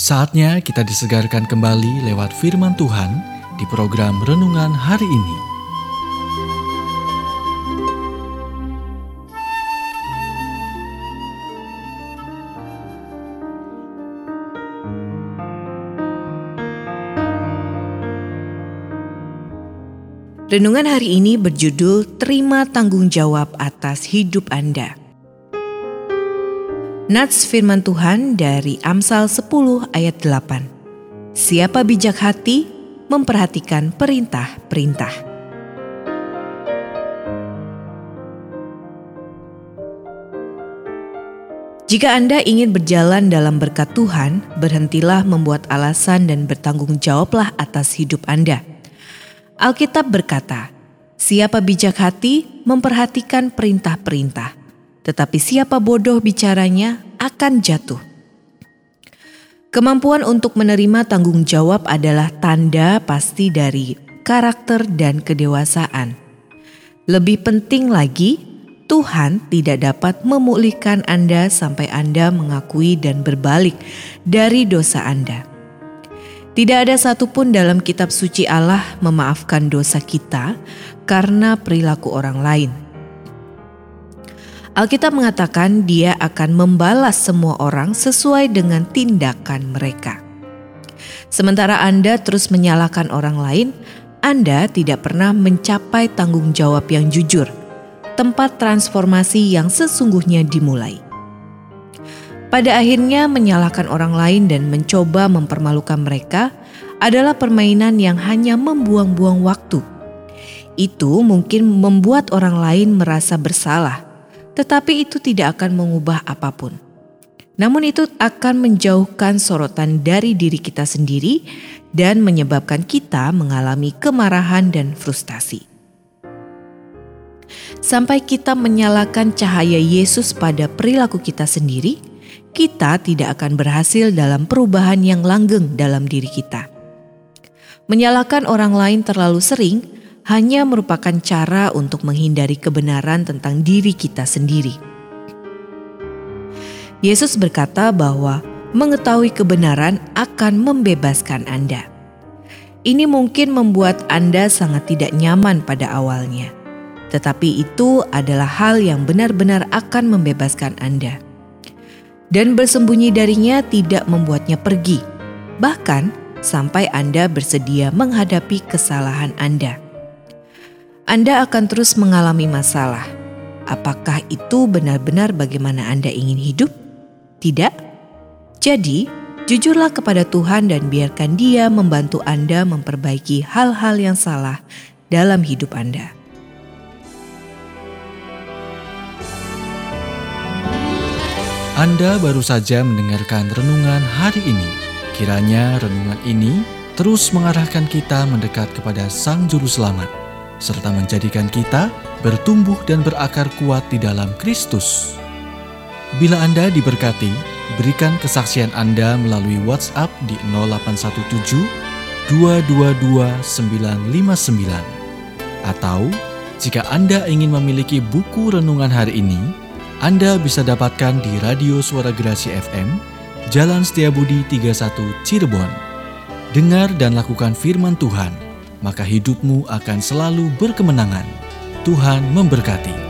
Saatnya kita disegarkan kembali lewat firman Tuhan di program renungan hari ini. Renungan hari ini berjudul Terima Tanggung Jawab Atas Hidup Anda. Nats firman Tuhan dari Amsal 10 ayat 8. Siapa bijak hati memperhatikan perintah-perintah. Jika Anda ingin berjalan dalam berkat Tuhan, berhentilah membuat alasan dan bertanggung jawablah atas hidup Anda. Alkitab berkata, "Siapa bijak hati memperhatikan perintah-perintah, tetapi siapa bodoh bicaranya akan jatuh." Kemampuan untuk menerima tanggung jawab adalah tanda pasti dari karakter dan kedewasaan. Lebih penting lagi, Tuhan tidak dapat memulihkan Anda sampai Anda mengakui dan berbalik dari dosa Anda. Tidak ada satupun dalam kitab suci Allah memaafkan dosa kita karena perilaku orang lain. Alkitab mengatakan dia akan membalas semua orang sesuai dengan tindakan mereka. Sementara Anda terus menyalahkan orang lain, Anda tidak pernah mencapai tanggung jawab yang jujur, tempat transformasi yang sesungguhnya dimulai. Pada akhirnya, menyalahkan orang lain dan mencoba mempermalukan mereka adalah permainan yang hanya membuang-buang waktu. Itu mungkin membuat orang lain merasa bersalah, tetapi itu tidak akan mengubah apa pun. Namun, itu akan menjauhkan sorotan dari diri kita sendiri dan menyebabkan kita mengalami kemarahan dan frustasi sampai kita menyalakan cahaya Yesus pada perilaku kita sendiri, kita tidak akan berhasil dalam perubahan yang langgeng dalam diri kita. Menyalahkan orang lain terlalu sering hanya merupakan cara untuk menghindari kebenaran tentang diri kita sendiri. Yesus berkata bahwa mengetahui kebenaran akan membebaskan Anda. Ini mungkin membuat Anda sangat tidak nyaman pada awalnya, tetapi itu adalah hal yang benar-benar akan membebaskan Anda dan bersembunyi darinya tidak membuatnya pergi, bahkan sampai Anda bersedia menghadapi kesalahan Anda. Anda akan terus mengalami masalah. Apakah itu benar-benar bagaimana Anda ingin hidup? Tidak. Jadi, jujurlah kepada Tuhan dan biarkan Dia membantu Anda memperbaiki hal-hal yang salah dalam hidup Anda. Anda baru saja mendengarkan renungan hari ini. Kiranya renungan ini terus mengarahkan kita mendekat kepada Sang Juru Selamat, serta menjadikan kita bertumbuh dan berakar kuat di dalam Kristus. Bila Anda diberkati, berikan kesaksian Anda melalui WhatsApp di 0817 222 959. Atau, jika Anda ingin memiliki buku renungan hari ini, anda bisa dapatkan di Radio Suara Gerasi FM, Jalan Setiabudi 31 Cirebon. Dengar dan lakukan firman Tuhan, maka hidupmu akan selalu berkemenangan. Tuhan memberkati.